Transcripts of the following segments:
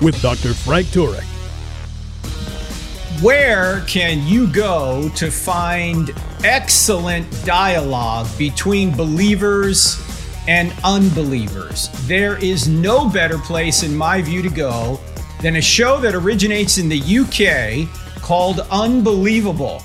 with Dr. Frank Turek. Where can you go to find excellent dialogue between believers and unbelievers? There is no better place, in my view, to go than a show that originates in the UK called Unbelievable.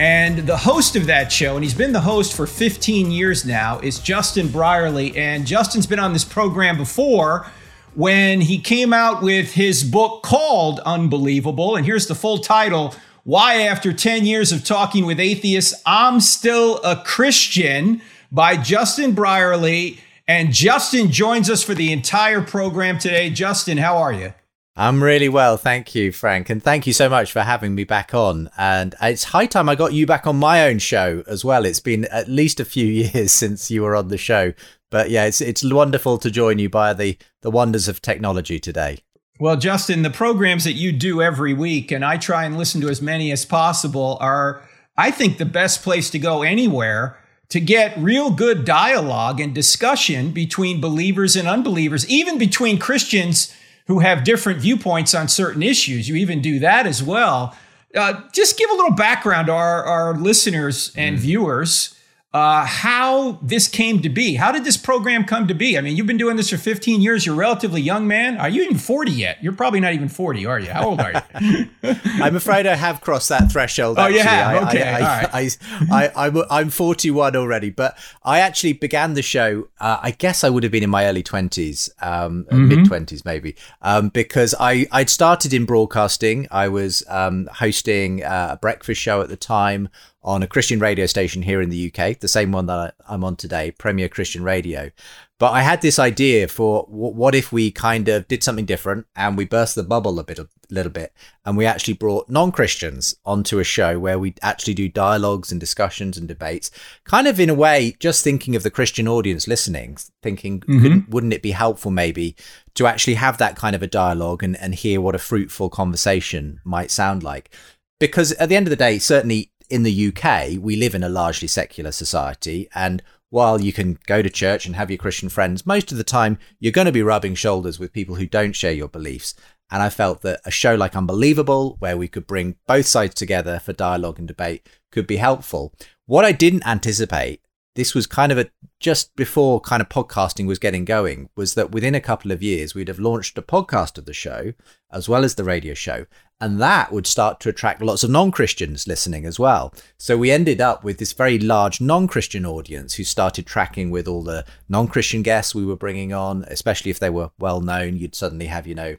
And the host of that show, and he's been the host for 15 years now, is Justin Brierley. And Justin's been on this program before when he came out with his book called Unbelievable. And here's the full title Why, After 10 Years of Talking with Atheists, I'm Still a Christian by Justin Brierley. And Justin joins us for the entire program today. Justin, how are you? I'm really well, thank you, Frank, and thank you so much for having me back on. And it's high time I got you back on my own show as well. It's been at least a few years since you were on the show, but yeah, it's it's wonderful to join you by the the wonders of technology today. Well, Justin, the programs that you do every week, and I try and listen to as many as possible, are I think the best place to go anywhere to get real good dialogue and discussion between believers and unbelievers, even between Christians who have different viewpoints on certain issues. You even do that as well. Uh, just give a little background to our, our listeners and mm. viewers uh, how this came to be. How did this program come to be? I mean, you've been doing this for 15 years. You're a relatively young man. Are you even 40 yet? You're probably not even 40, are you? How old are you? I'm afraid I have crossed that threshold. Actually. Oh, you have? I, okay. I, I, All right. I, I, am I'm 41 already, but I actually began the show. Uh, I guess I would have been in my early 20s, um, mm-hmm. mid 20s maybe, um, because I, I'd started in broadcasting. I was um, hosting uh, a breakfast show at the time on a Christian radio station here in the UK, the same one that I'm on today, Premier Christian Radio. But I had this idea for what if we kind of did something different and we burst the bubble a bit, a little bit, and we actually brought non-Christians onto a show where we actually do dialogues and discussions and debates, kind of in a way, just thinking of the Christian audience listening, thinking, mm-hmm. wouldn't it be helpful maybe to actually have that kind of a dialogue and, and hear what a fruitful conversation might sound like? Because at the end of the day, certainly in the UK, we live in a largely secular society. And while you can go to church and have your Christian friends, most of the time you're going to be rubbing shoulders with people who don't share your beliefs. And I felt that a show like Unbelievable, where we could bring both sides together for dialogue and debate, could be helpful. What I didn't anticipate, this was kind of a just before kind of podcasting was getting going, was that within a couple of years we'd have launched a podcast of the show as well as the radio show. And that would start to attract lots of non Christians listening as well. So we ended up with this very large non Christian audience who started tracking with all the non Christian guests we were bringing on, especially if they were well known. You'd suddenly have, you know,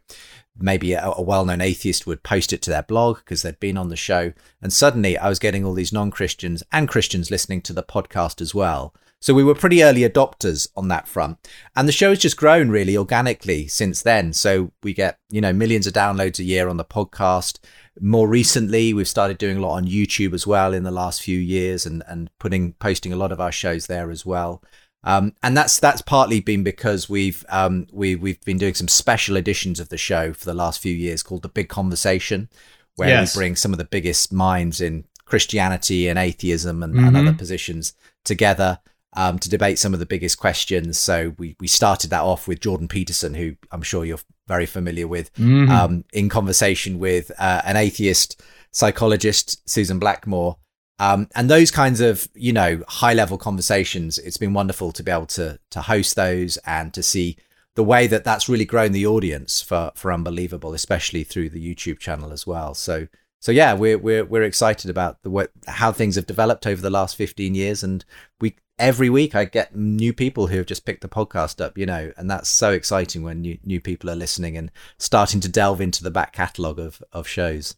maybe a, a well known atheist would post it to their blog because they'd been on the show. And suddenly I was getting all these non Christians and Christians listening to the podcast as well. So we were pretty early adopters on that front. And the show has just grown really organically since then. So we get, you know, millions of downloads a year on the podcast. More recently, we've started doing a lot on YouTube as well in the last few years and, and putting posting a lot of our shows there as well. Um, and that's that's partly been because we've um, we we've been doing some special editions of the show for the last few years called the Big Conversation, where yes. we bring some of the biggest minds in Christianity and atheism and, mm-hmm. and other positions together um, to debate some of the biggest questions. So we we started that off with Jordan Peterson, who I'm sure you're very familiar with, mm-hmm. um, in conversation with uh, an atheist psychologist, Susan Blackmore. Um, and those kinds of, you know, high level conversations, it's been wonderful to be able to to host those and to see the way that that's really grown the audience for for Unbelievable, especially through the YouTube channel as well. So so yeah, we're we're we're excited about the way, how things have developed over the last 15 years, and we every week I get new people who have just picked the podcast up, you know, and that's so exciting when new new people are listening and starting to delve into the back catalogue of of shows.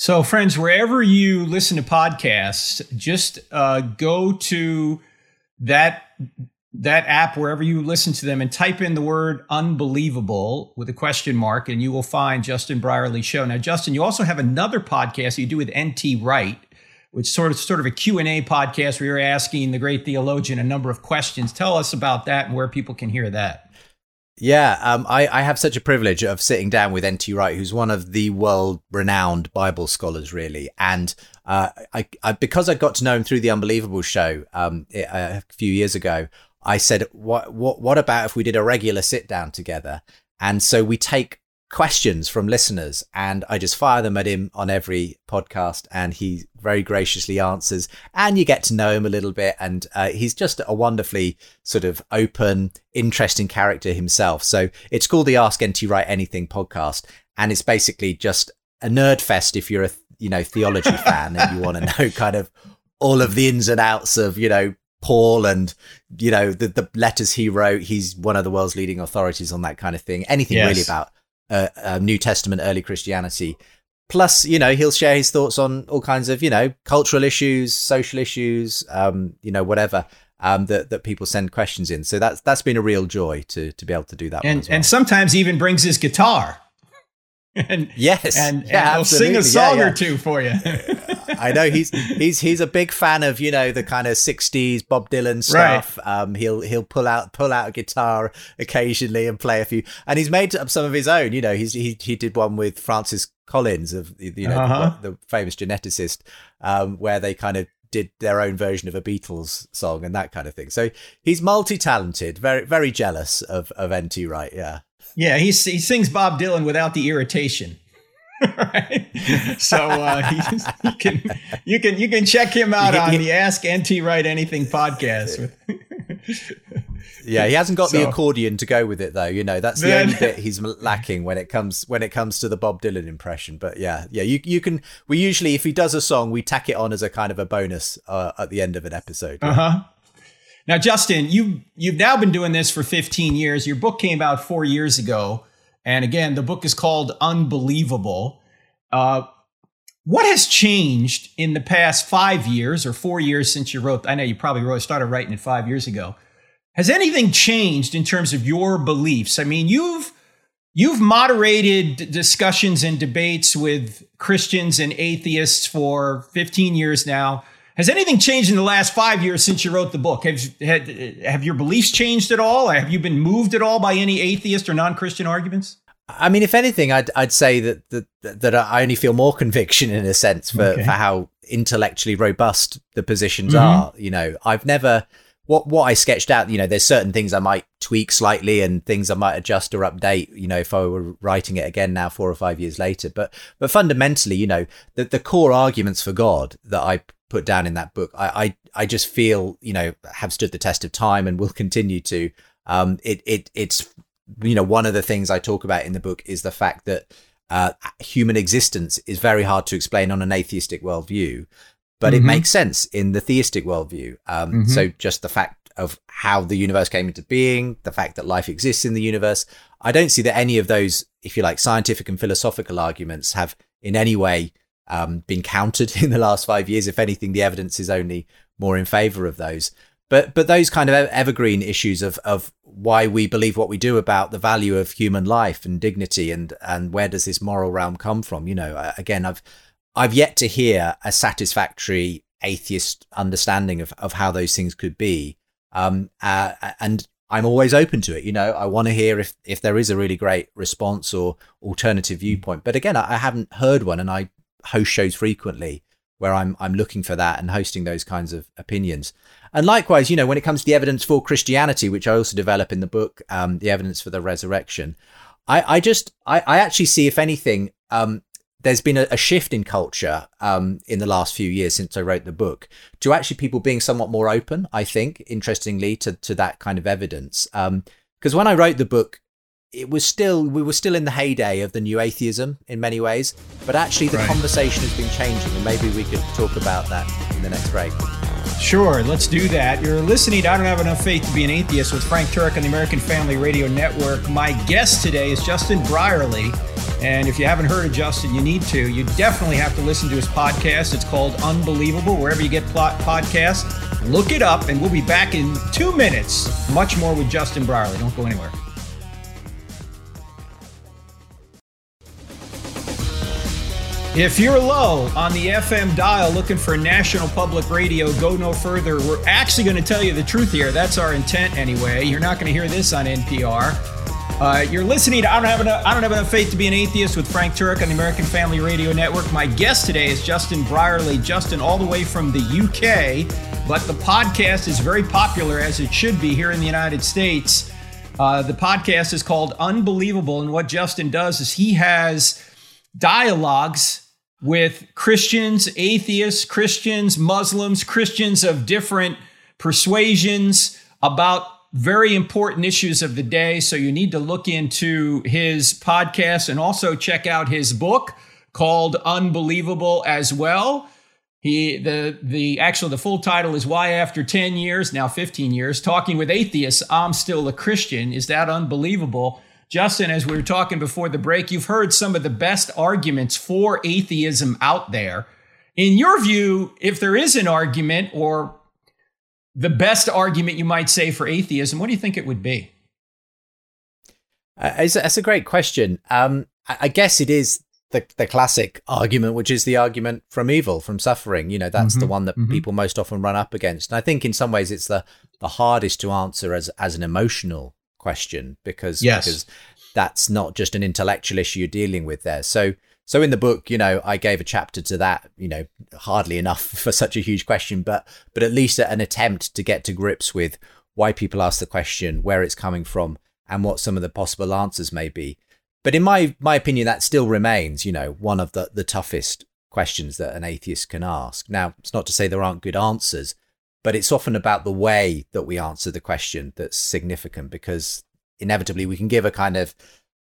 So, friends, wherever you listen to podcasts, just uh, go to that that app wherever you listen to them and type in the word unbelievable with a question mark and you will find Justin Brierley show. Now Justin, you also have another podcast you do with NT Wright, which sort of sort of a Q&A podcast where you're asking the great theologian a number of questions. Tell us about that and where people can hear that. Yeah, um, I, I have such a privilege of sitting down with N.T. Wright, who's one of the world-renowned Bible scholars, really. And uh, I, I, because I got to know him through the Unbelievable show um, a few years ago, I said, what, what, what about if we did a regular sit down together? And so we take questions from listeners and I just fire them at him on every podcast and he very graciously answers and you get to know him a little bit and uh, he's just a wonderfully sort of open interesting character himself so it's called the ask nt wright anything podcast and it's basically just a nerd fest if you're a you know theology fan and you want to know kind of all of the ins and outs of you know Paul and you know the the letters he wrote. He's one of the world's leading authorities on that kind of thing. Anything yes. really about uh, uh, New Testament, early Christianity. Plus, you know, he'll share his thoughts on all kinds of, you know, cultural issues, social issues, um, you know, whatever. Um, that that people send questions in, so that's that's been a real joy to to be able to do that. And well. and sometimes even brings his guitar. and yes, and, yeah, and he'll sing a song yeah, yeah. or two for you. I know he's he's he's a big fan of you know the kind of '60s Bob Dylan stuff. Right. Um, he'll he'll pull out pull out a guitar occasionally and play a few, and he's made up some of his own. You know, he's he he did one with Francis Collins of you know uh-huh. the, the, famous geneticist, um, where they kind of did their own version of a Beatles song and that kind of thing. So he's multi-talented, very very jealous of of NT Wright. Yeah. Yeah, he he sings Bob Dylan without the irritation. right? So uh, you can you can you can check him out on the Ask NT Wright Anything podcast. yeah, he hasn't got so, the accordion to go with it though. You know, that's the then, only bit he's lacking when it comes when it comes to the Bob Dylan impression. But yeah, yeah, you you can. We usually, if he does a song, we tack it on as a kind of a bonus uh, at the end of an episode. Uh huh. Now, Justin, you've you've now been doing this for 15 years. Your book came out four years ago. And again, the book is called Unbelievable. Uh, what has changed in the past five years or four years since you wrote? I know you probably wrote, started writing it five years ago. Has anything changed in terms of your beliefs? I mean, you've you've moderated discussions and debates with Christians and atheists for 15 years now. Has anything changed in the last five years since you wrote the book? Have, have, have your beliefs changed at all? Have you been moved at all by any atheist or non Christian arguments? I mean, if anything, I'd I'd say that that that I only feel more conviction in a sense for, okay. for how intellectually robust the positions mm-hmm. are. You know, I've never what what I sketched out. You know, there's certain things I might tweak slightly and things I might adjust or update. You know, if I were writing it again now, four or five years later. But but fundamentally, you know, the the core arguments for God that I put down in that book, I, I, I just feel, you know, have stood the test of time and will continue to. Um, it, it, it's, you know, one of the things I talk about in the book is the fact that uh, human existence is very hard to explain on an atheistic worldview, but mm-hmm. it makes sense in the theistic worldview. Um, mm-hmm. So just the fact of how the universe came into being, the fact that life exists in the universe, I don't see that any of those, if you like, scientific and philosophical arguments have in any way um, been countered in the last five years. If anything, the evidence is only more in favour of those. But but those kind of evergreen issues of of why we believe what we do about the value of human life and dignity and and where does this moral realm come from? You know, again, I've I've yet to hear a satisfactory atheist understanding of of how those things could be. Um, uh, and I'm always open to it. You know, I want to hear if if there is a really great response or alternative viewpoint. But again, I, I haven't heard one, and I host shows frequently where I'm I'm looking for that and hosting those kinds of opinions. And likewise, you know, when it comes to the evidence for Christianity, which I also develop in the book, um, the evidence for the resurrection, I, I just I, I actually see, if anything, um, there's been a, a, shift in culture um, in the last few years since I wrote the book to actually people being somewhat more open. I think, interestingly, to to that kind of evidence. Because um, when I wrote the book, it was still we were still in the heyday of the new atheism in many ways but actually the right. conversation has been changing and maybe we could talk about that in the next break sure let's do that you're listening to i don't have enough faith to be an atheist with frank turek on the american family radio network my guest today is justin brierley and if you haven't heard of justin you need to you definitely have to listen to his podcast it's called unbelievable wherever you get plot podcasts Look it up, and we'll be back in two minutes. Much more with Justin Brierley. Don't go anywhere. If you're low on the FM dial looking for National Public Radio, go no further. We're actually going to tell you the truth here. That's our intent anyway. You're not going to hear this on NPR. Uh, you're listening to I don't, have enough, I don't Have Enough Faith to Be an Atheist with Frank Turek on the American Family Radio Network. My guest today is Justin Brierley. Justin, all the way from the UK, but the podcast is very popular as it should be here in the United States. Uh, the podcast is called Unbelievable, and what Justin does is he has dialogues with Christians, atheists, Christians, Muslims, Christians of different persuasions about very important issues of the day. So you need to look into his podcast and also check out his book called Unbelievable as well. He the the actual the full title is Why After 10 Years, now 15 years, talking with atheists, I'm still a Christian. Is that unbelievable? Justin, as we were talking before the break, you've heard some of the best arguments for atheism out there. In your view, if there is an argument or the best argument you might say for atheism, what do you think it would be? Uh, it's, that's a great question. Um, I guess it is the, the classic argument, which is the argument from evil, from suffering. You know, that's mm-hmm, the one that mm-hmm. people most often run up against. And I think in some ways it's the, the hardest to answer as, as an emotional question because yes. because that's not just an intellectual issue you're dealing with there. So so in the book, you know, I gave a chapter to that, you know, hardly enough for such a huge question, but but at least an attempt to get to grips with why people ask the question, where it's coming from, and what some of the possible answers may be. But in my my opinion, that still remains, you know, one of the the toughest questions that an atheist can ask. Now, it's not to say there aren't good answers, but it's often about the way that we answer the question that's significant because inevitably we can give a kind of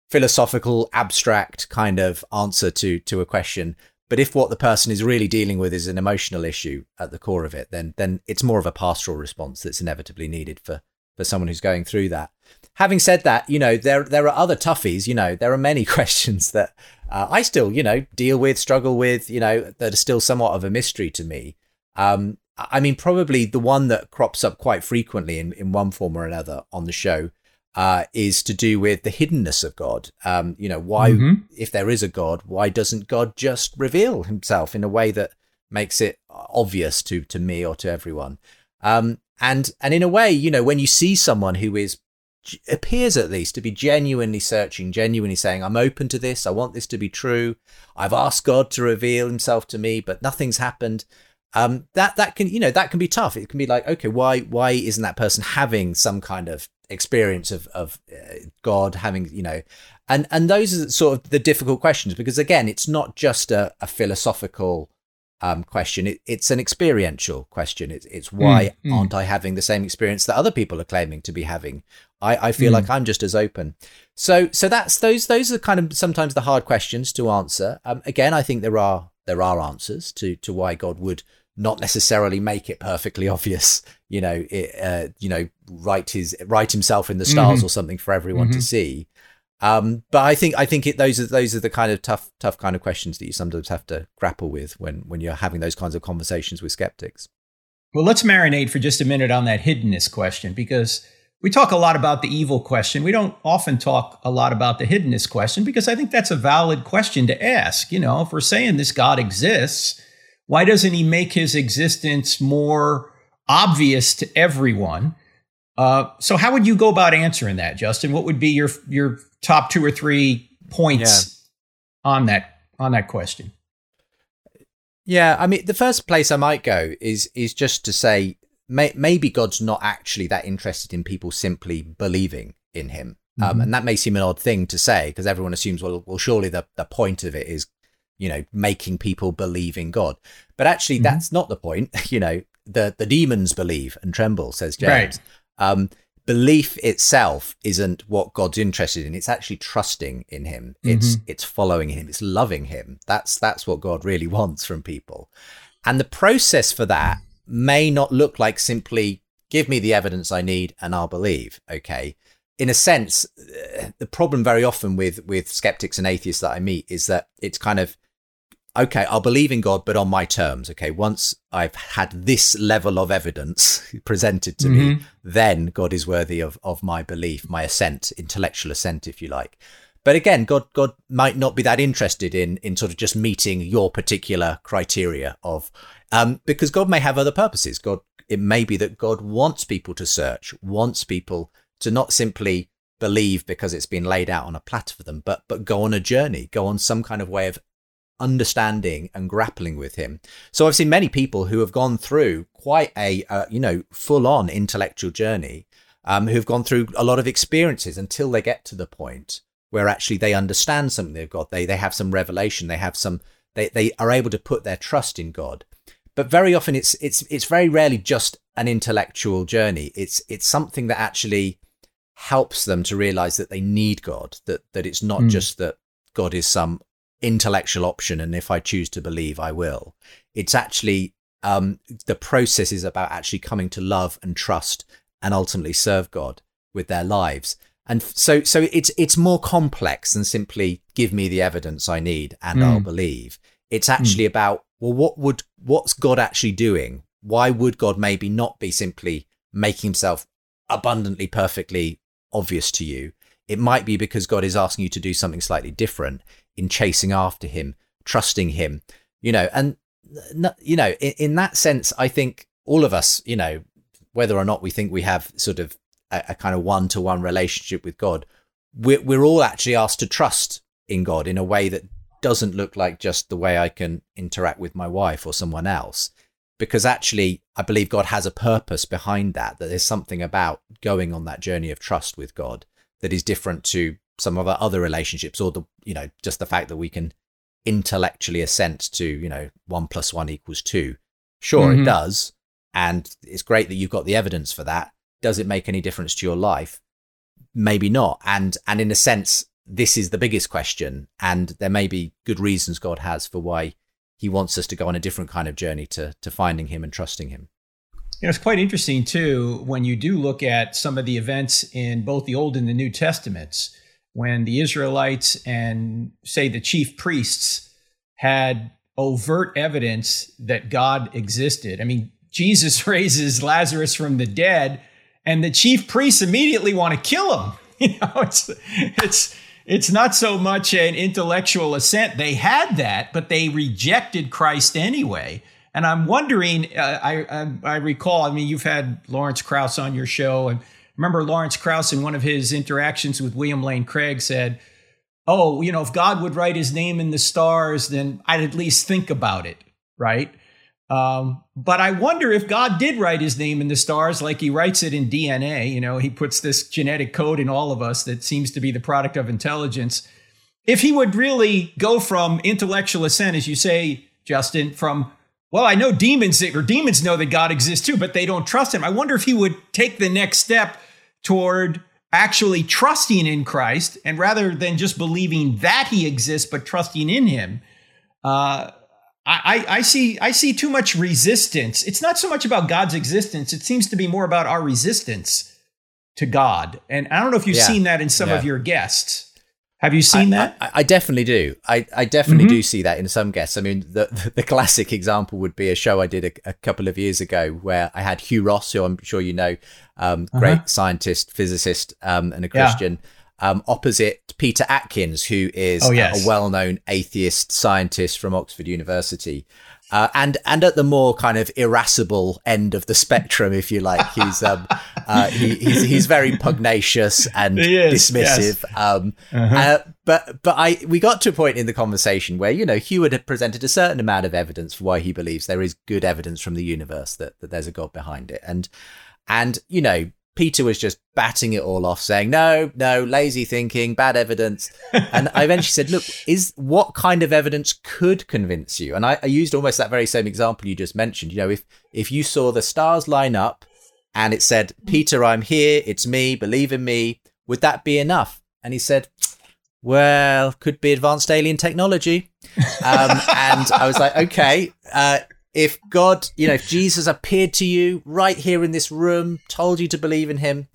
philosophical abstract kind of answer to to a question. But if what the person is really dealing with is an emotional issue at the core of it then then it's more of a pastoral response that's inevitably needed for for someone who's going through that. Having said that you know there there are other toughies you know there are many questions that uh, I still you know deal with struggle with you know that are still somewhat of a mystery to me. Um, I mean, probably the one that crops up quite frequently in, in one form or another on the show uh, is to do with the hiddenness of God. Um, you know, why, mm-hmm. if there is a God, why doesn't God just reveal himself in a way that makes it obvious to, to me or to everyone? Um, and, and in a way, you know, when you see someone who is appears at least to be genuinely searching, genuinely saying, I'm open to this. I want this to be true. I've asked God to reveal himself to me, but nothing's happened um, that that can you know that can be tough. It can be like, okay, why why isn't that person having some kind of experience of of uh, God having you know, and and those are sort of the difficult questions because again, it's not just a, a philosophical um, question. It, it's an experiential question. It's it's why mm, aren't I having the same experience that other people are claiming to be having? I, I feel mm. like I'm just as open. So so that's those those are kind of sometimes the hard questions to answer. Um, again, I think there are there are answers to to why God would not necessarily make it perfectly obvious, you know, it, uh, you know, write his write himself in the stars mm-hmm. or something for everyone mm-hmm. to see. Um, but I think I think it, those are those are the kind of tough tough kind of questions that you sometimes have to grapple with when when you're having those kinds of conversations with skeptics. Well, let's marinate for just a minute on that hiddenness question because we talk a lot about the evil question. We don't often talk a lot about the hiddenness question because I think that's a valid question to ask. You know, if we're saying this God exists, why doesn't he make his existence more obvious to everyone? Uh, so, how would you go about answering that, Justin? What would be your your top two or three points yeah. on that on that question? Yeah, I mean, the first place I might go is is just to say may, maybe God's not actually that interested in people simply believing in Him, um, mm-hmm. and that may seem an odd thing to say because everyone assumes, well, well, surely the the point of it is you know, making people believe in God. But actually, mm-hmm. that's not the point. You know, the the demons believe and tremble, says James. Right. Um, belief itself isn't what God's interested in. It's actually trusting in Him. It's mm-hmm. it's following Him. It's loving Him. That's that's what God really wants from people. And the process for that may not look like simply give me the evidence I need and I'll believe. Okay. In a sense, uh, the problem very often with with skeptics and atheists that I meet is that it's kind of okay, I'll believe in God, but on my terms. Okay, once I've had this level of evidence presented to mm-hmm. me, then God is worthy of of my belief, my assent, intellectual assent, if you like. But again, God God might not be that interested in in sort of just meeting your particular criteria of um, because God may have other purposes. God it may be that God wants people to search, wants people to not simply believe because it's been laid out on a platter for them, but but go on a journey, go on some kind of way of understanding and grappling with him. So I've seen many people who have gone through quite a uh, you know full on intellectual journey, um, who've gone through a lot of experiences until they get to the point where actually they understand something of God. They they have some revelation. They have some. They they are able to put their trust in God. But very often it's it's it's very rarely just an intellectual journey. It's it's something that actually helps them to realize that they need God, that that it's not mm. just that God is some intellectual option and if I choose to believe I will. It's actually um, the process is about actually coming to love and trust and ultimately serve God with their lives. And so so it's it's more complex than simply give me the evidence I need and mm. I'll believe. It's actually mm. about well what would what's God actually doing? Why would God maybe not be simply making himself abundantly perfectly obvious to you. It might be because God is asking you to do something slightly different in chasing after Him, trusting Him, you know, and, you know, in, in that sense, I think all of us, you know, whether or not we think we have sort of a, a kind of one to one relationship with God, we're, we're all actually asked to trust in God in a way that doesn't look like just the way I can interact with my wife or someone else because actually I believe God has a purpose behind that, that there's something about going on that journey of trust with God that is different to some of our other relationships or the, you know, just the fact that we can intellectually assent to, you know, one plus one equals two. Sure, mm-hmm. it does. And it's great that you've got the evidence for that. Does it make any difference to your life? Maybe not. And, and in a sense, this is the biggest question. And there may be good reasons God has for why he wants us to go on a different kind of journey to to finding him and trusting him. You know, it's quite interesting too when you do look at some of the events in both the Old and the New Testaments, when the Israelites and say the chief priests had overt evidence that God existed. I mean, Jesus raises Lazarus from the dead, and the chief priests immediately want to kill him. You know, it's it's it's not so much an intellectual assent. They had that, but they rejected Christ anyway. And I'm wondering, uh, I, I, I recall, I mean, you've had Lawrence Krauss on your show, and remember Lawrence Krauss in one of his interactions with William Lane Craig said, "Oh, you know, if God would write His name in the stars, then I'd at least think about it, right?" Um, but I wonder if God did write his name in the stars like he writes it in DNA. You know, he puts this genetic code in all of us that seems to be the product of intelligence. If he would really go from intellectual assent, as you say, Justin, from, well, I know demons or demons know that God exists too, but they don't trust him. I wonder if he would take the next step toward actually trusting in Christ and rather than just believing that he exists, but trusting in him. Uh, I, I see I see too much resistance. It's not so much about God's existence. It seems to be more about our resistance to God. And I don't know if you've yeah. seen that in some yeah. of your guests. Have you seen I, that? I, I, definitely do. I, I definitely mm-hmm. do see that in some guests. I mean, the the classic example would be a show I did a, a couple of years ago where I had Hugh Ross, who I'm sure you know, um, great uh-huh. scientist, physicist, um, and a Christian. Yeah um, opposite Peter Atkins, who is oh, yes. a well-known atheist scientist from Oxford University. Uh, and and at the more kind of irascible end of the spectrum, if you like, he's um, uh, he, he's he's very pugnacious and is, dismissive. Yes. Um, uh-huh. uh, but but I we got to a point in the conversation where you know Hugh had presented a certain amount of evidence for why he believes there is good evidence from the universe that that there's a god behind it, and and you know Peter was just batting it all off, saying, no, no, lazy thinking, bad evidence. And I eventually said, look, is what kind of evidence could convince you? And I, I, used almost that very same example you just mentioned. You know, if if you saw the stars line up and it said, Peter, I'm here, it's me, believe in me, would that be enough? And he said, well, could be advanced alien technology. Um, and I was like, okay, uh, if God, you know, if Jesus appeared to you right here in this room, told you to believe in him,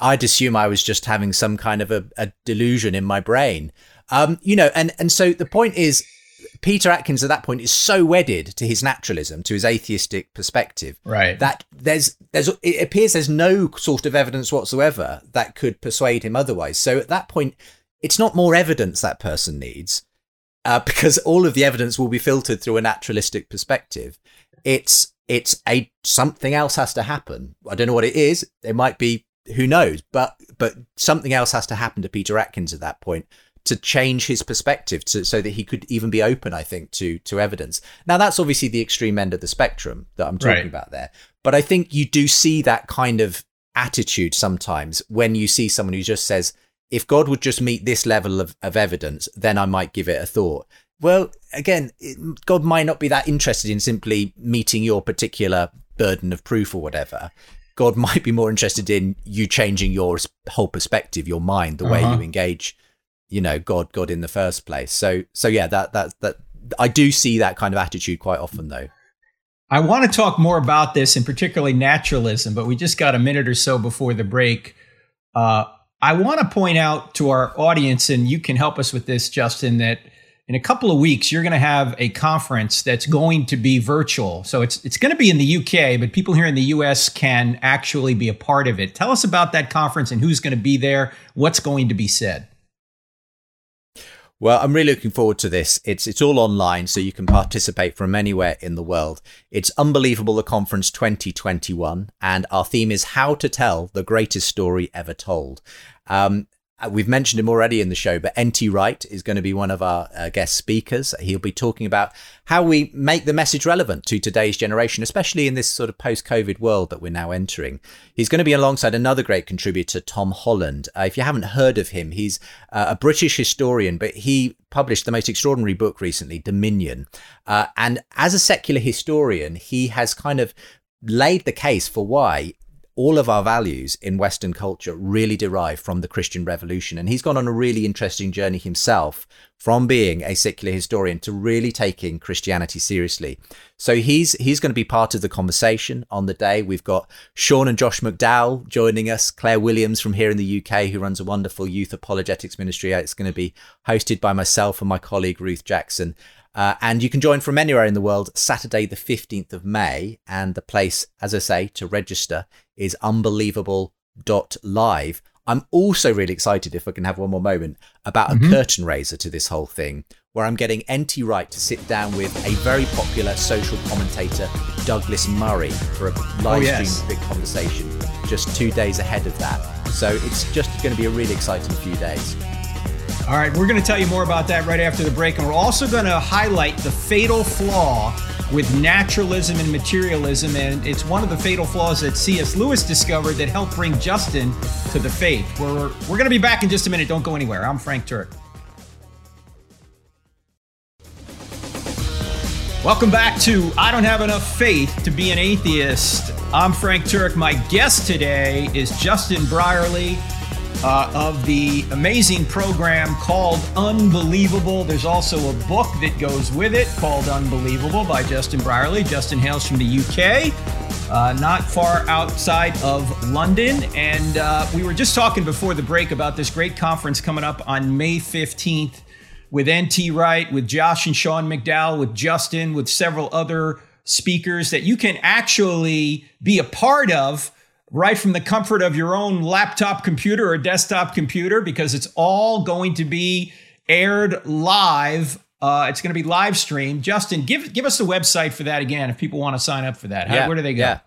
I'd assume I was just having some kind of a, a delusion in my brain. Um, you know, and, and so the point is, Peter Atkins at that point is so wedded to his naturalism, to his atheistic perspective, right? That there's there's it appears there's no sort of evidence whatsoever that could persuade him otherwise. So at that point, it's not more evidence that person needs, uh, because all of the evidence will be filtered through a naturalistic perspective. It's it's a something else has to happen. I don't know what it is. It might be who knows, but but something else has to happen to Peter Atkins at that point to change his perspective to, so that he could even be open, I think, to to evidence. Now that's obviously the extreme end of the spectrum that I'm talking right. about there. But I think you do see that kind of attitude sometimes when you see someone who just says, if God would just meet this level of, of evidence, then I might give it a thought. Well, again, it, God might not be that interested in simply meeting your particular burden of proof or whatever. God might be more interested in you changing your whole perspective, your mind, the uh-huh. way you engage you know god god in the first place so so yeah that that that i do see that kind of attitude quite often though i want to talk more about this and particularly naturalism but we just got a minute or so before the break uh, i want to point out to our audience and you can help us with this justin that in a couple of weeks you're going to have a conference that's going to be virtual. So it's it's going to be in the UK but people here in the US can actually be a part of it. Tell us about that conference and who's going to be there what's going to be said well, I'm really looking forward to this. It's it's all online, so you can participate from anywhere in the world. It's Unbelievable the Conference 2021, and our theme is how to tell the greatest story ever told. Um, we've mentioned him already in the show, but N.T. Wright is going to be one of our uh, guest speakers. He'll be talking about how we make the message relevant to today's generation, especially in this sort of post COVID world that we're now entering. He's going to be alongside another great contributor, Tom Holland. Uh, if you haven't heard of him, he's uh, a British historian, but he published the most extraordinary book recently, Dominion. Uh, and as a secular historian, he has kind of laid the case for why all of our values in Western culture really derive from the Christian Revolution. And he's gone on a really interesting journey himself from being a secular historian to really taking Christianity seriously. So he's he's going to be part of the conversation on the day. We've got Sean and Josh McDowell joining us, Claire Williams from here in the UK, who runs a wonderful youth apologetics ministry. It's going to be hosted by myself and my colleague Ruth Jackson. Uh, and you can join from anywhere in the world Saturday, the 15th of May. And the place, as I say, to register is unbelievable.live. I'm also really excited, if I can have one more moment, about a mm-hmm. curtain raiser to this whole thing, where I'm getting NT Wright to sit down with a very popular social commentator, Douglas Murray, for a live oh, yes. stream big conversation just two days ahead of that. So it's just going to be a really exciting few days. All right, we're going to tell you more about that right after the break. And we're also going to highlight the fatal flaw with naturalism and materialism. And it's one of the fatal flaws that C.S. Lewis discovered that helped bring Justin to the faith. We're, we're going to be back in just a minute. Don't go anywhere. I'm Frank Turek. Welcome back to I Don't Have Enough Faith to Be an Atheist. I'm Frank Turek. My guest today is Justin Brierley uh, of the amazing program called Unbelievable. There's also a book that goes with it called Unbelievable by Justin Brierley. Justin hails from the UK, uh, not far outside of London. And uh, we were just talking before the break about this great conference coming up on May 15th with NT Wright, with Josh and Sean McDowell, with Justin, with several other speakers that you can actually be a part of right from the comfort of your own laptop computer or desktop computer because it's all going to be aired live. Uh, it's going to be live streamed. Justin, give give us the website for that again if people want to sign up for that. How, yeah, where do they go? Yeah.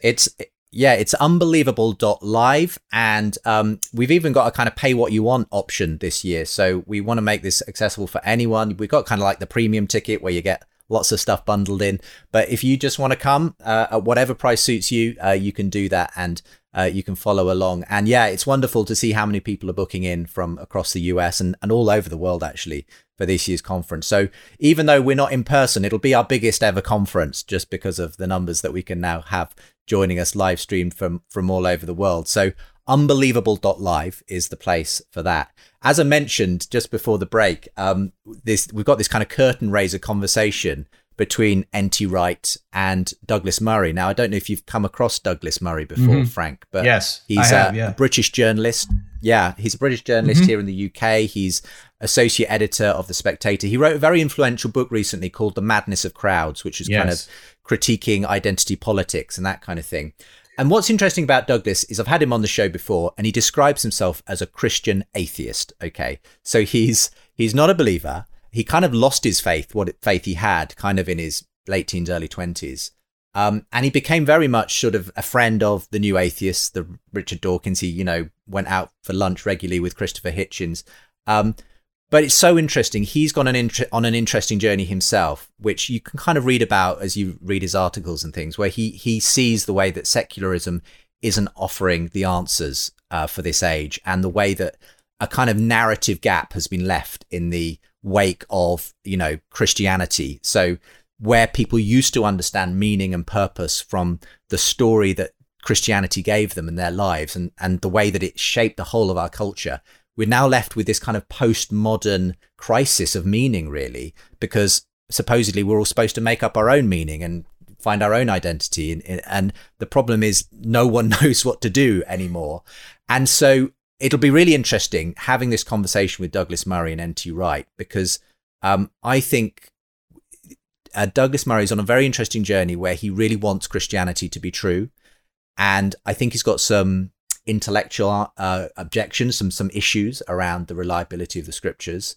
It's yeah, it's unbelievable.live. And um, we've even got a kind of pay what you want option this year. So we want to make this accessible for anyone. We've got kind of like the premium ticket where you get lots of stuff bundled in. But if you just want to come uh, at whatever price suits you, uh, you can do that and uh, you can follow along. And yeah, it's wonderful to see how many people are booking in from across the US and, and all over the world actually for this year's conference. So even though we're not in person, it'll be our biggest ever conference just because of the numbers that we can now have joining us live streamed from from all over the world. So unbelievable.live is the place for that. As I mentioned just before the break, um, this we've got this kind of curtain raiser conversation between N.T. Wright and Douglas Murray. Now, I don't know if you've come across Douglas Murray before, mm-hmm. Frank, but yes, he's have, a, yeah. British journalist. Yeah, he's a British journalist mm-hmm. here in the UK. He's associate editor of The Spectator. He wrote a very influential book recently called The Madness of Crowds, which is yes. kind of critiquing identity politics and that kind of thing. And what's interesting about Douglas is I've had him on the show before and he describes himself as a Christian atheist, okay? So he's he's not a believer. He kind of lost his faith, what faith he had kind of in his late teens early 20s. Um, and he became very much sort of a friend of the new atheists, the Richard Dawkins. He, you know, went out for lunch regularly with Christopher Hitchens. Um, but it's so interesting. He's gone an int- on an interesting journey himself, which you can kind of read about as you read his articles and things, where he he sees the way that secularism isn't offering the answers uh, for this age, and the way that a kind of narrative gap has been left in the wake of you know Christianity. So where people used to understand meaning and purpose from the story that Christianity gave them in their lives and, and the way that it shaped the whole of our culture, we're now left with this kind of postmodern crisis of meaning, really, because supposedly we're all supposed to make up our own meaning and find our own identity. And, and the problem is no one knows what to do anymore. And so it'll be really interesting having this conversation with Douglas Murray and N.T. Wright, because um, I think uh, Douglas Murray is on a very interesting journey where he really wants Christianity to be true. And I think he's got some intellectual uh, objections, some some issues around the reliability of the scriptures.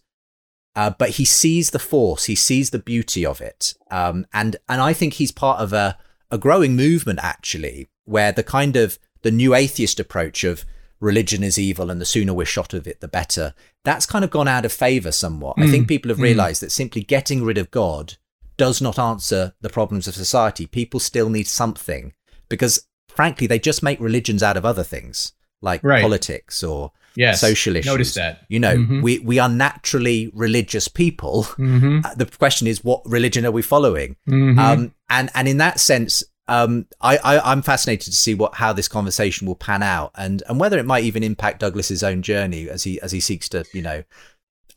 Uh, but he sees the force, he sees the beauty of it, um, and and I think he's part of a a growing movement actually, where the kind of the new atheist approach of religion is evil and the sooner we're shot of it, the better. That's kind of gone out of favor somewhat. Mm. I think mm. people have mm. realized mm. that simply getting rid of God does not answer the problems of society. People still need something because frankly, they just make religions out of other things like right. politics or yes. social issues. Notice that. You know, mm-hmm. we, we are naturally religious people. Mm-hmm. Uh, the question is, what religion are we following? Mm-hmm. Um, and, and in that sense, um, I, I, am fascinated to see what how this conversation will pan out and, and whether it might even impact Douglas's own journey as he as he seeks to, you know,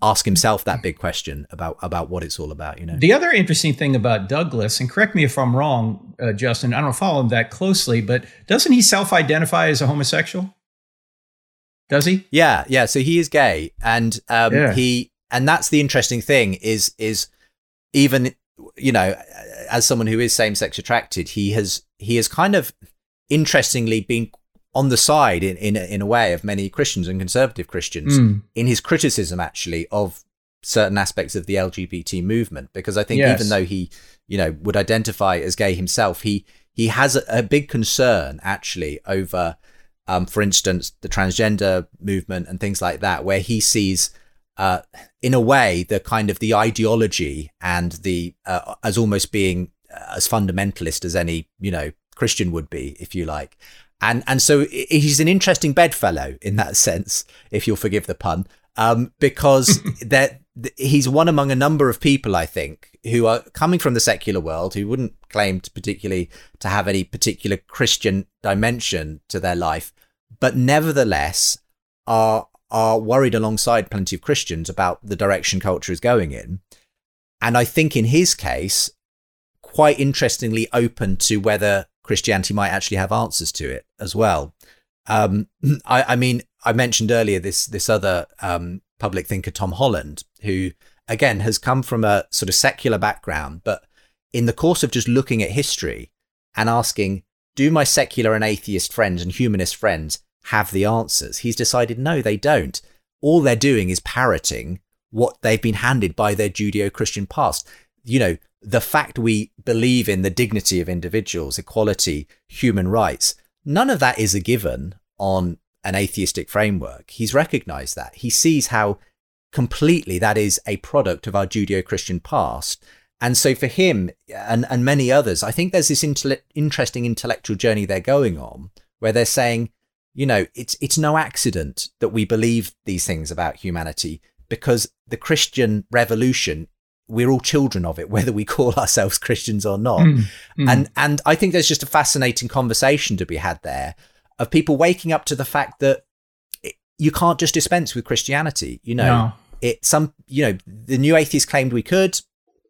ask himself that big question about about what it's all about. You know, the other interesting thing about Douglas, and correct me if I'm wrong, uh, Justin, I don't follow him that closely, but doesn't he self-identify as a homosexual? Does he? Yeah, yeah. So he is gay, and um, yeah. he and that's the interesting thing is is even you know as someone who is same sex attracted, he has he has kind of interestingly been on the side in, in, in a way of many Christians and conservative Christians mm. in his criticism actually of certain aspects of the LGBT movement because I think yes. even though he you know would identify as gay himself he he has a, a big concern actually over um, for instance the transgender movement and things like that where he sees uh, in a way the kind of the ideology and the uh, as almost being uh, as fundamentalist as any you know Christian would be if you like and and so he's an interesting bedfellow in that sense, if you'll forgive the pun, um, because that he's one among a number of people I think who are coming from the secular world who wouldn't claim to particularly to have any particular Christian dimension to their life, but nevertheless are are worried alongside plenty of Christians about the direction culture is going in. And I think in his case, quite interestingly open to whether Christianity might actually have answers to it as well. Um, I, I, mean, I mentioned earlier this this other um, public thinker, Tom Holland, who again has come from a sort of secular background, but in the course of just looking at history and asking, do my secular and atheist friends and humanist friends have the answers? He's decided no, they don't. All they're doing is parroting what they've been handed by their Judeo Christian past. You know, the fact we believe in the dignity of individuals, equality, human rights, none of that is a given on an atheistic framework. He's recognized that. He sees how completely that is a product of our Judeo Christian past. And so for him and, and many others, I think there's this intele- interesting intellectual journey they're going on where they're saying, you know, it's, it's no accident that we believe these things about humanity because the Christian revolution we're all children of it, whether we call ourselves Christians or not. Mm, mm. And and I think there's just a fascinating conversation to be had there of people waking up to the fact that it, you can't just dispense with Christianity. You know, no. it some you know the new atheists claimed we could,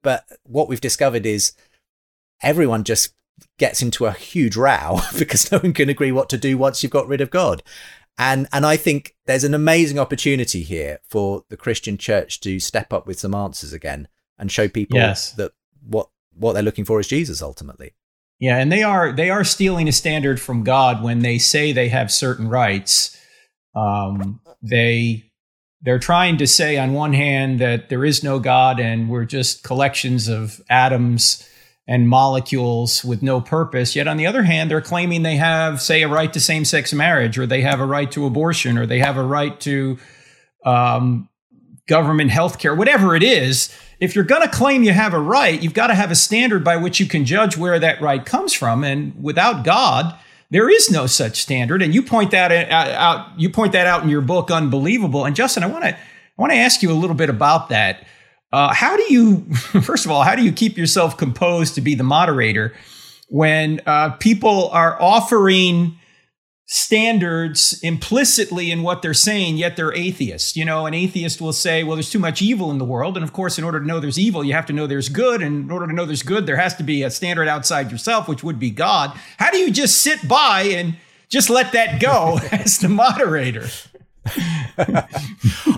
but what we've discovered is everyone just gets into a huge row because no one can agree what to do once you've got rid of God. And and I think there's an amazing opportunity here for the Christian church to step up with some answers again and show people Yes. that what what they're looking for is Jesus ultimately. Yeah, and they are they are stealing a standard from God when they say they have certain rights. Um, they they're trying to say on one hand that there is no God and we're just collections of atoms and molecules with no purpose. Yet on the other hand, they're claiming they have, say, a right to same-sex marriage, or they have a right to abortion, or they have a right to um, government health care, whatever it is, if you're going to claim you have a right, you've got to have a standard by which you can judge where that right comes from. And without God, there is no such standard. And you point that out. You point that out in your book, Unbelievable. And Justin, I want to I want to ask you a little bit about that. Uh, how do you, first of all, how do you keep yourself composed to be the moderator when uh, people are offering standards implicitly in what they're saying, yet they're atheists. You know, an atheist will say, well, there's too much evil in the world. And of course, in order to know there's evil, you have to know there's good. And in order to know there's good, there has to be a standard outside yourself, which would be God. How do you just sit by and just let that go as the moderator?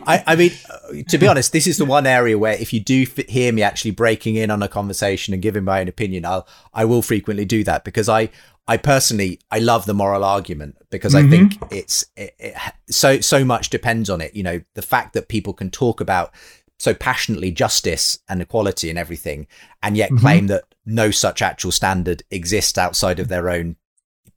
I, I, mean, uh, to be honest, this is the one area where if you do f- hear me actually breaking in on a conversation and giving my own opinion, I'll I will frequently do that because I I personally I love the moral argument because mm-hmm. I think it's it, it, so so much depends on it. You know, the fact that people can talk about so passionately justice and equality and everything, and yet mm-hmm. claim that no such actual standard exists outside of their own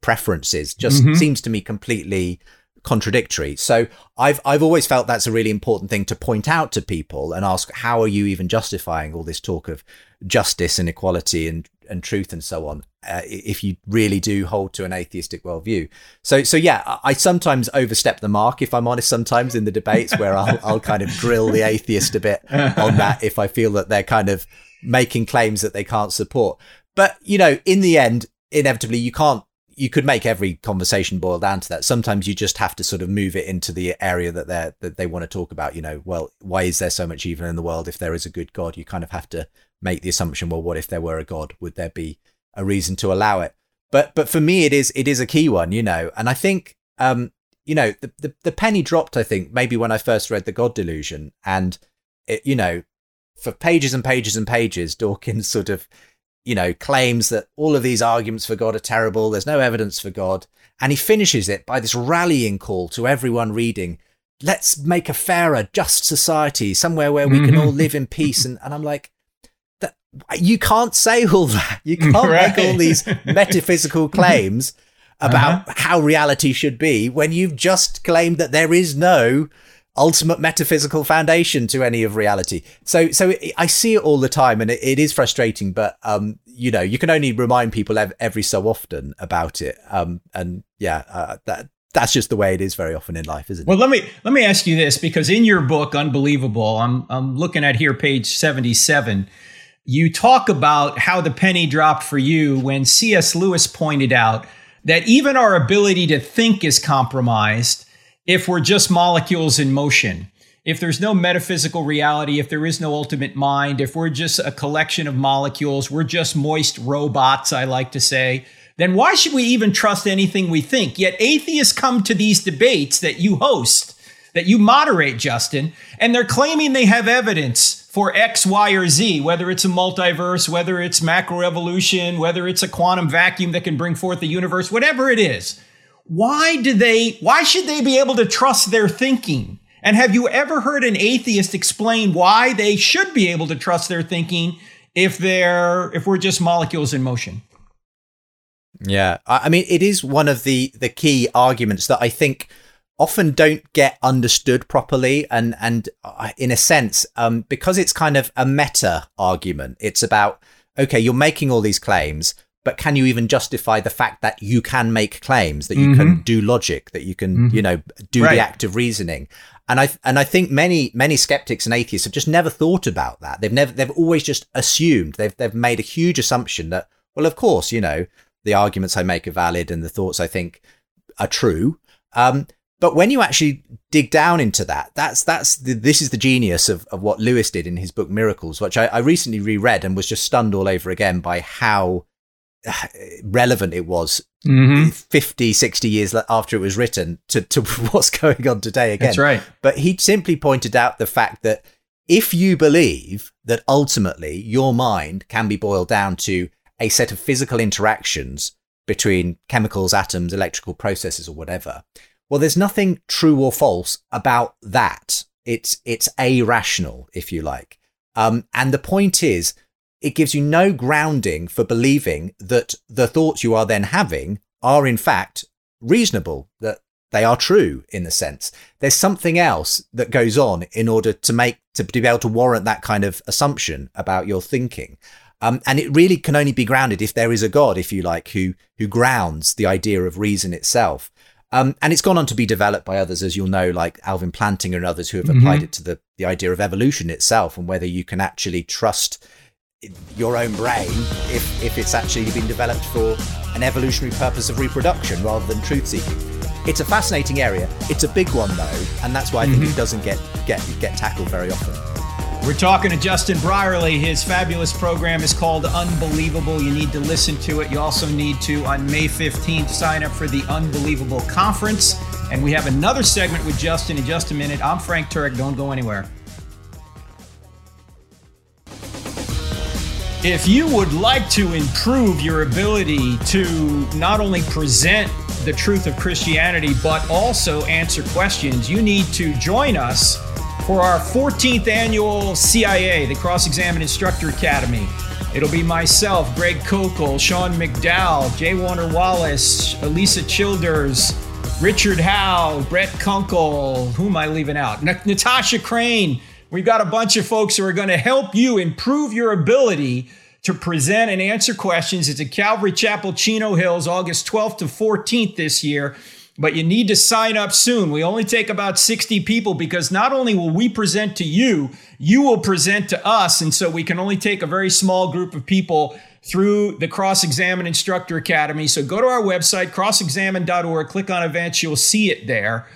preferences just mm-hmm. seems to me completely contradictory. So I've I've always felt that's a really important thing to point out to people and ask how are you even justifying all this talk of justice and equality and and truth and so on uh, if you really do hold to an atheistic worldview. So so yeah, I sometimes overstep the mark if I'm honest sometimes in the debates where I'll I'll kind of grill the atheist a bit on that if I feel that they're kind of making claims that they can't support. But you know, in the end inevitably you can't you could make every conversation boil down to that. Sometimes you just have to sort of move it into the area that they that they want to talk about. You know, well, why is there so much evil in the world if there is a good God? You kind of have to make the assumption, well, what if there were a God? Would there be a reason to allow it? But but for me, it is it is a key one, you know. And I think um, you know, the, the the penny dropped. I think maybe when I first read the God Delusion, and it, you know, for pages and pages and pages, Dawkins sort of you know, claims that all of these arguments for God are terrible. There's no evidence for God. And he finishes it by this rallying call to everyone reading, let's make a fairer, just society, somewhere where we can all mm-hmm. live in peace. And, and I'm like, you can't say all that. You can't right. make all these metaphysical claims about uh-huh. how reality should be when you've just claimed that there is no ultimate metaphysical foundation to any of reality. So, so I see it all the time, and it, it is frustrating. But um, you know, you can only remind people ev- every so often about it. Um, and yeah, uh, that that's just the way it is very often in life, isn't it? Well, let me let me ask you this because in your book, Unbelievable, I'm I'm looking at here page seventy seven. You talk about how the penny dropped for you when C.S. Lewis pointed out that even our ability to think is compromised if we're just molecules in motion, if there's no metaphysical reality, if there is no ultimate mind, if we're just a collection of molecules, we're just moist robots, I like to say, then why should we even trust anything we think? Yet atheists come to these debates that you host, that you moderate, Justin, and they're claiming they have evidence for X, Y, or Z, whether it's a multiverse, whether it's macroevolution, whether it's a quantum vacuum that can bring forth the universe, whatever it is why do they why should they be able to trust their thinking? And have you ever heard an atheist explain why they should be able to trust their thinking if they're if we're just molecules in motion? Yeah i mean it is one of the the key arguments that i think often don't get understood properly and and uh, in a sense um, because it's kind of a meta argument it's about okay you're making all these claims but can you even justify the fact that you can make claims that you mm-hmm. can do logic that you can mm-hmm. you know do right. the active reasoning and i and i think many many skeptics and atheists have just never thought about that they've never they've always just assumed they've they've made a huge assumption that well of course you know the arguments i make are valid and the thoughts i think are true um, but when you actually dig down into that, that's that's the, this is the genius of, of what Lewis did in his book Miracles, which I, I recently reread and was just stunned all over again by how relevant it was Mm-hmm. 50, 60 years after it was written to, to what's going on today again. That's right. But he simply pointed out the fact that if you believe that ultimately your mind can be boiled down to a set of physical interactions between chemicals, atoms, electrical processes, or whatever, well, there's nothing true or false about that. It's it's irrational, if you like. Um, and the point is, it gives you no grounding for believing that the thoughts you are then having are in fact reasonable, that they are true in a sense. There's something else that goes on in order to make to be able to warrant that kind of assumption about your thinking. Um, and it really can only be grounded if there is a God, if you like, who who grounds the idea of reason itself. Um, and it's gone on to be developed by others, as you'll know, like Alvin Plantinga and others who have applied it to the, the idea of evolution itself and whether you can actually trust your own brain if, if it's actually been developed for an evolutionary purpose of reproduction rather than truth seeking. It's a fascinating area. It's a big one though, and that's why I think it doesn't get get get tackled very often. We're talking to Justin Brierley. His fabulous program is called Unbelievable. You need to listen to it. You also need to, on May 15th, sign up for the Unbelievable Conference. And we have another segment with Justin in just a minute. I'm Frank Turek. Don't go anywhere. If you would like to improve your ability to not only present the truth of Christianity, but also answer questions, you need to join us for our 14th annual CIA, the Cross Examine Instructor Academy. It'll be myself, Greg Koukl, Sean McDowell, J. Warner Wallace, Alisa Childers, Richard Howe, Brett Kunkle. Who am I leaving out? N- Natasha Crain. We've got a bunch of folks who are going to help you improve your ability to present and answer questions. It's at Calvary Chapel, Chino Hills, August 12th to 14th this year. But you need to sign up soon. We only take about 60 people because not only will we present to you, you will present to us. And so we can only take a very small group of people through the Cross Examine Instructor Academy. So go to our website, crossexamine.org, click on events, you'll see it there.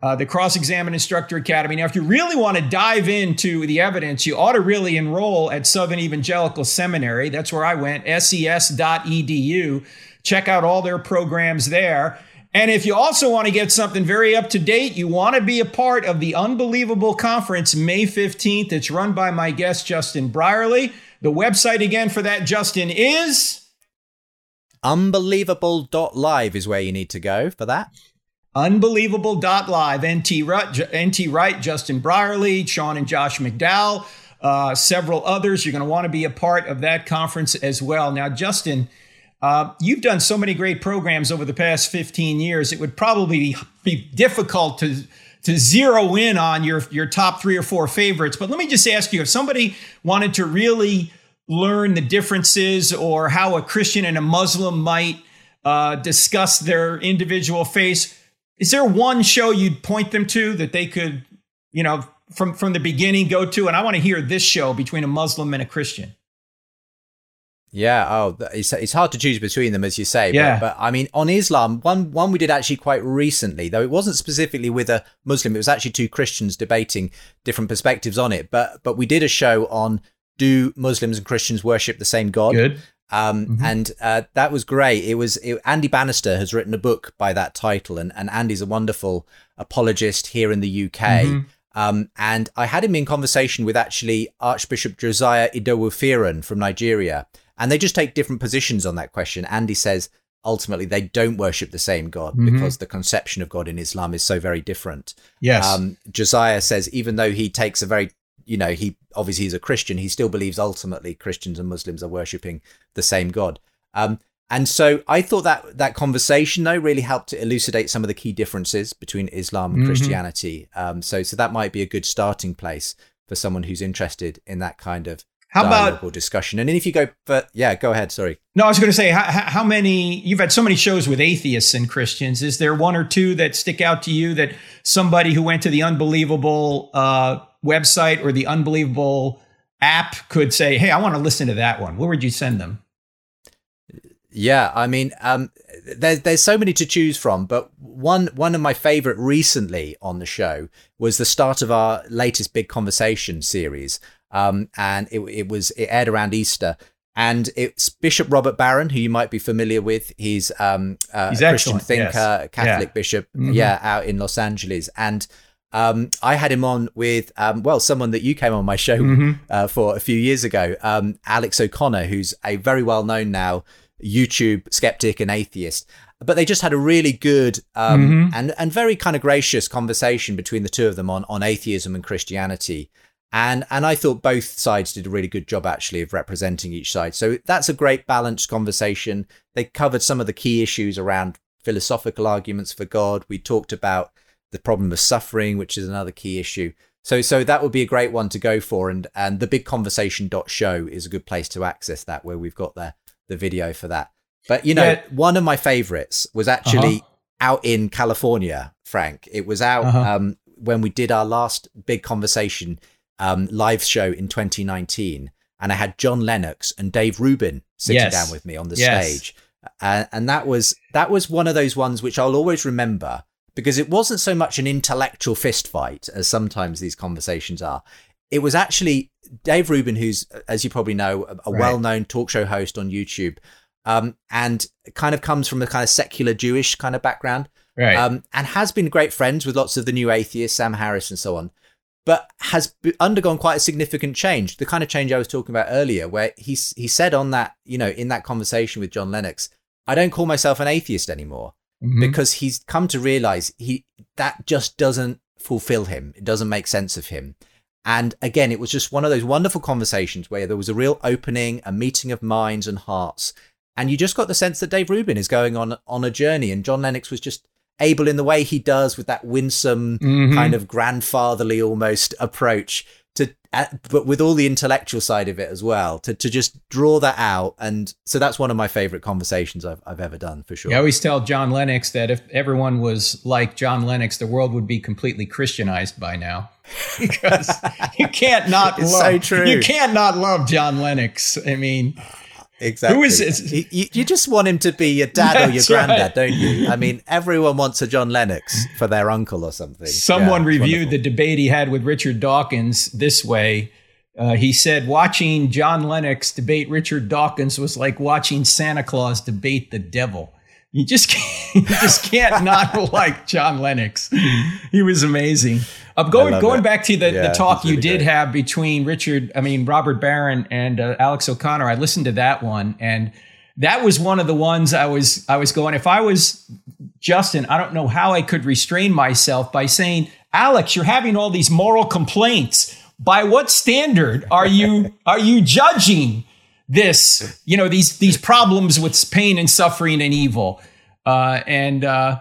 Uh, the Cross Examine Instructor Academy. Now, if you really want to dive into the evidence, you ought to really enroll at Southern Evangelical Seminary. That's where I went, ses.edu. Check out all their programs there. And if you also want to get something very up to date, you want to be a part of the Unbelievable Conference May 15th. It's run by my guest, Justin Brierley. The website again for that, Justin, is Unbelievable.live is where you need to go for that. unbelievable.live. NT Wright, NT Wright, Justin Brierley, Sean and Josh McDowell, uh, several others. You're going to want to be a part of that conference as well. Now, Justin, uh, you've done so many great programs over the past 15 years. It would probably be difficult to to zero in on your your top three or four favorites. But let me just ask you: if somebody wanted to really learn the differences or how a Christian and a Muslim might uh, discuss their individual faith, is there one show you'd point them to that they could, you know, from from the beginning go to? And I want to hear this show between a Muslim and a Christian. Yeah. Oh, it's, it's hard to choose between them, as you say. Yeah. But, but I mean, on Islam, one one we did actually quite recently, though it wasn't specifically with a Muslim. It was actually two Christians debating different perspectives on it. But but we did a show on do Muslims and Christians worship the same God? Good. Um, And uh, that was great. It was it, Andy Bannister has written a book by that title, and, and Andy's a wonderful apologist here in the UK. Um, and I had him in conversation with actually Archbishop Josiah Idowu from Nigeria, and they just take different positions on that question. Andy says ultimately they don't worship the same God because the conception of God in Islam is so very different. Yes. Um, Josiah says even though he takes a very, you know, he obviously is a Christian, he still believes ultimately Christians and Muslims are worshipping the same God. Um, and so I thought that that conversation though really helped to elucidate some of the key differences between Islam and Christianity. Um, so so that might be a good starting place for someone who's interested in that kind of How about- discussion. And then if you go, but yeah, go ahead. Sorry. No, I was going to say, how, how many, you've had so many shows with atheists and Christians. Is there one or two that stick out to you that somebody who went to the Unbelievable uh, website or the Unbelievable app could say, hey, I want to listen to that one? Where would you send them? Yeah, I mean, um, there's there's so many to choose from, but one one of my favorite recently on the show was the start of our latest big conversation series, um, and it it was it aired around Easter, and it's Bishop Robert Barron, who you might be familiar with. He's um, a He's Christian excellent, thinker, yes. Catholic Yeah. bishop, Mhm. yeah, out in Los Angeles. And um, I had him on with, um, well, someone that you came on my show Mhm. uh, for a few years ago, um, Alex O'Connor, who's a very well known now YouTube skeptic and atheist. But they just had a really good um, Mhm. and and very kind of gracious conversation between the two of them on on atheism and Christianity. And and I thought both sides did a really good job actually of representing each side. So that's a great balanced conversation. They covered some of the key issues around philosophical arguments for God. We talked about the problem of suffering, which is another key issue. So so that would be a great one to go for. And and the big conversation show is a good place to access that where we've got the the video for that. But you know, Yeah. one of my favorites was actually Uh-huh. out in California, Frank. It was out Uh-huh. um, when we did our last big conversation um, live show in 2019, and I had John Lennox and Dave Rubin sitting Yes. down with me on the Yes. stage, uh, and that was that was one of those ones which I'll always remember because it wasn't so much an intellectual fist fight as sometimes these conversations are. It was actually Dave Rubin, who's, as you probably know, a, a Right. well-known talk show host on YouTube, um, and kind of comes from a kind of secular Jewish kind of background Right. um, and has been great friends with lots of the new atheists, Sam Harris and so on, but has undergone quite a significant change. The kind of change I was talking about earlier, where he he said on that, you know, in that conversation with John Lennox, I don't call myself an atheist anymore Mhm. because he's come to realize he that just doesn't fulfill him. It doesn't make sense of him. And again, it was just one of those wonderful conversations where there was a real opening, a meeting of minds and hearts. And you just got the sense that Dave Rubin is going on on a journey, and John Lennox was just able in the way he does with that winsome Mhm. kind of grandfatherly almost approach to uh, but with all the intellectual side of it as well to to just draw that out and so that's one of my favorite conversations I've I've ever done for sure. I always tell John Lennox that if everyone was like John Lennox, the world would be completely Christianized by now. because you can't not It's love. so true. You can't not love John Lennox. I mean, Exactly. Who is it? You, you- you just want him to be your dad or your That's granddad, right. don't you? I mean, everyone wants a John Lennox for their uncle or something. someone Yeah, reviewed wonderful. the debate he had with Richard Dawkins this way. Uh, he said, watching John Lennox debate Richard Dawkins was like watching Santa Claus debate the devil. You just can't, you just can't not like John Lennox. He was amazing. Uh, going going it. back to the, Yeah, the talk he's you really did great. have between Richard, I mean Robert Barron and uh, Alex O'Connor. I listened to that one, and that was one of the ones I was I was going. If I was Justin, I don't know how I could restrain myself by saying, Alex, you're having all these moral complaints. By what standard are you are you judging this? You know these these problems with pain and suffering and evil, uh, and uh,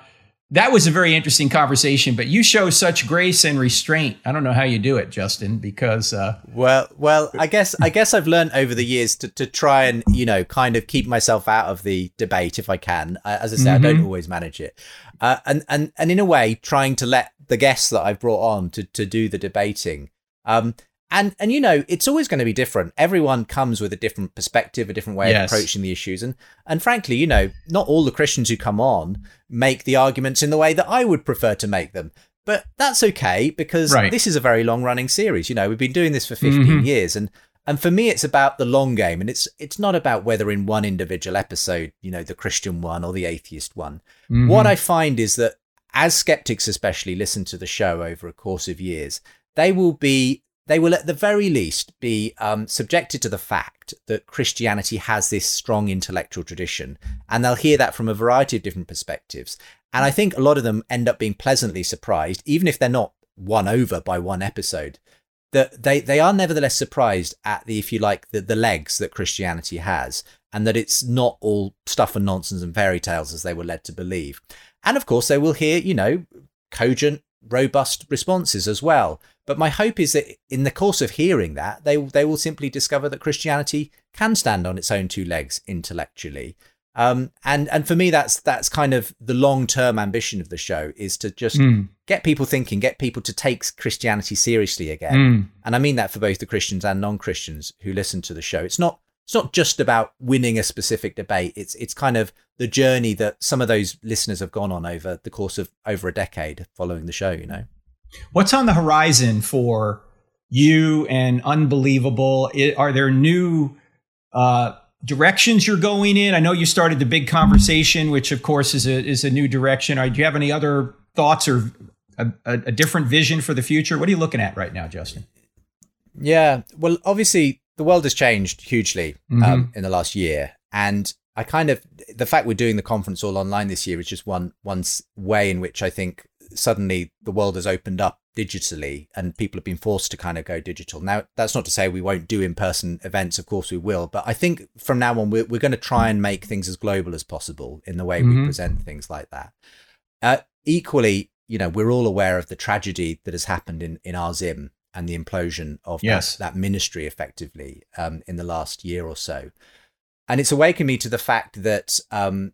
that was a very interesting conversation. But you show such grace and restraint. I don't know how you do it, Justin, because uh, Well, well, I guess I guess I've learned over the years to, to try and you know kind of keep myself out of the debate if I can. As I say, I don't always manage it, uh, and and and in a way, trying to let the guests that I've brought on to to do the debating. Um, and and you know, it's always going to be different. Everyone comes with a different perspective, a different way Yes. of approaching the issues, and and frankly, you know, not all the Christians who come on make the arguments in the way that I would prefer to make them. But that's okay because Right. this is a very long running series. You know, we've been doing this for 15 Mhm. years and and for me it's about the long game and it's it's not about whether in one individual episode, you know, the Christian one or the atheist one. Mm-hmm. What I find is that as skeptics especially listen to the show over a course of years, they will be they will at the very least be um, subjected to the fact that Christianity has this strong intellectual tradition, and they'll hear that from a variety of different perspectives. And I think a lot of them end up being pleasantly surprised, even if they're not won over by one episode. That they they are nevertheless surprised at the, if you like, the the legs that Christianity has, and that it's not all stuff and nonsense and fairy tales as they were led to believe. And of course, they will hear, you know, cogent, robust responses as well. But my hope is that in the course of hearing that, they they will simply discover that Christianity can stand on its own two legs intellectually. Um, and and for me, that's that's kind of the long term ambition of the show is to just Mm. get people thinking, get people to take Christianity seriously again. Mm. And I mean that for both the Christians and non Christians who listen to the show. It's not it's not just about winning a specific debate. It's it's kind of the journey that some of those listeners have gone on over the course of over a decade following the show. You know. What's on the horizon for you and Unbelievable? I- Are there new uh, directions you're going in? I know you started the big conversation, which of course is a is a new direction. do you have any other thoughts or a, a, different vision for the future? What are you looking at right now, Justin? Yeah, well, obviously the world has changed hugely mm-hmm. um, in the last year, and I kind of the fact we're doing the conference all online this year is just one one way in which I think suddenly the world has opened up digitally and people have been forced to kind of go digital. Now, that's not to say we won't do in person events, of course we will, but I think from now on, we're, we're going to try and make things as global as possible in the way mm-hmm. we present things like that. Uh, equally, you know, we're all aware of the tragedy that has happened in, in RZIM and the implosion of yes. that, that, ministry effectively um, in the last year or so. And it's awakened me to the fact that um,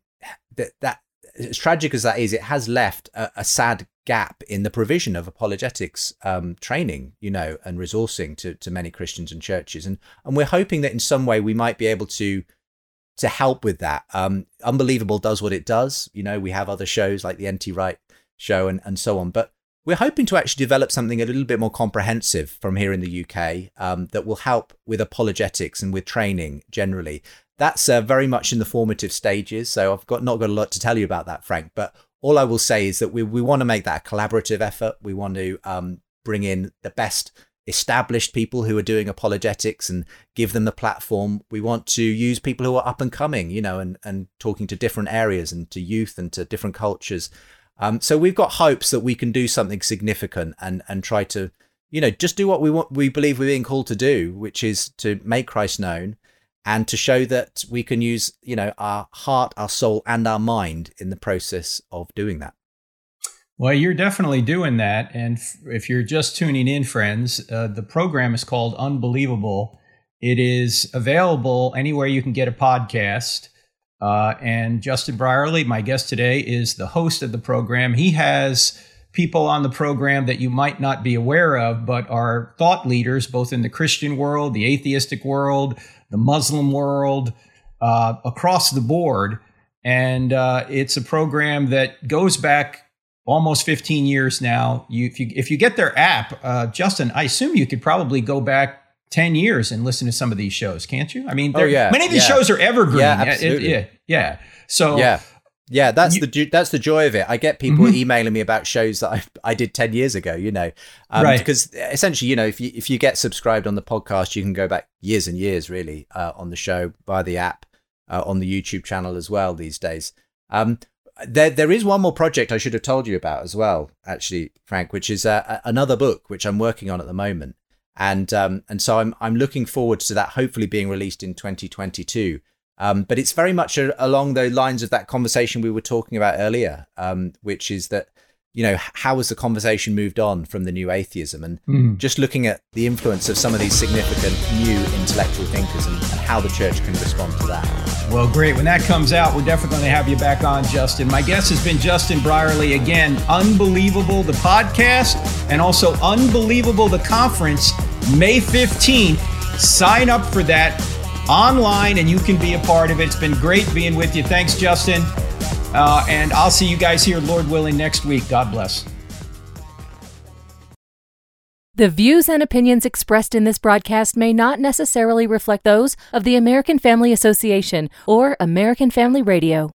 that, that as tragic as that is, it has left a, a sad gap in the provision of apologetics um, training, you know, and resourcing to, to many Christians and churches. And and we're hoping that in some way we might be able to to help with that. Um, Unbelievable does what it does. You know, we have other shows like the NT Wright show and, and so on. But we're hoping to actually develop something a little bit more comprehensive from here in the UK um, that will help with apologetics and with training generally. That's uh, very much in the formative stages. So I've got not got a lot to tell you about that, Frank. But all I will say is that we, we want to make that a collaborative effort. We want to um, bring in the best established people who are doing apologetics and give them the platform. We want to use people who are up and coming, you know, and, and talking to different areas and to youth and to different cultures. Um, so we've got hopes that we can do something significant and and try to, you know, just do what we want we believe we're being called to do, which is to make Christ known and to show that we can use, you know, our heart, our soul, and our mind in the process of doing that. Well, you're definitely doing that. And if you're just tuning in, friends, uh, the program is called Unbelievable. It is available anywhere you can get a podcast. Uh, and Justin Brierley, my guest today, is the host of the program. He has people on the program that you might not be aware of, but are thought leaders both in the Christian world, the atheistic world, the Muslim world, uh, across the board. And uh, it's a program that goes back almost 15 years now. You, if, you, if you get their app, uh, Justin, I assume you could probably go back 10 years and listen to some of these shows, can't you? I mean, oh, yeah, many of these yeah. shows are evergreen. Yeah, absolutely. It, it, yeah, yeah. So yeah. Yeah, that's you, the that's the joy of it. I get people mm-hmm. emailing me about shows that I I did ten years ago. You know, um, right? Because essentially, you know, if you if you get subscribed on the podcast, you can go back years and years really uh, on the show via the app, uh, on the YouTube channel as well these days. Um, there there is one more project I should have told you about as well, actually, Frank, which is uh, another book which I'm working on at the moment, and um, and so I'm I'm looking forward to that hopefully being released in 2022. Um, but it's very much a, along the lines of that conversation we were talking about earlier, um, which is that you know how has the conversation moved on from the new atheism, and mm. just looking at the influence of some of these significant new intellectual thinkers and, and how the church can respond to that. Well, great. When that comes out, we're definitely going to have you back on, Justin. My guest has been Justin Brierley. Again, Unbelievable, the podcast, and also Unbelievable, the conference, May 15th. Sign up for that online and you can be a part of it. It's been great being with you. Thanks, Justin. Uh, and I'll see you guys here, Lord willing, next week. God bless. The views and opinions expressed in this broadcast may not necessarily reflect those of the American Family Association or American Family Radio.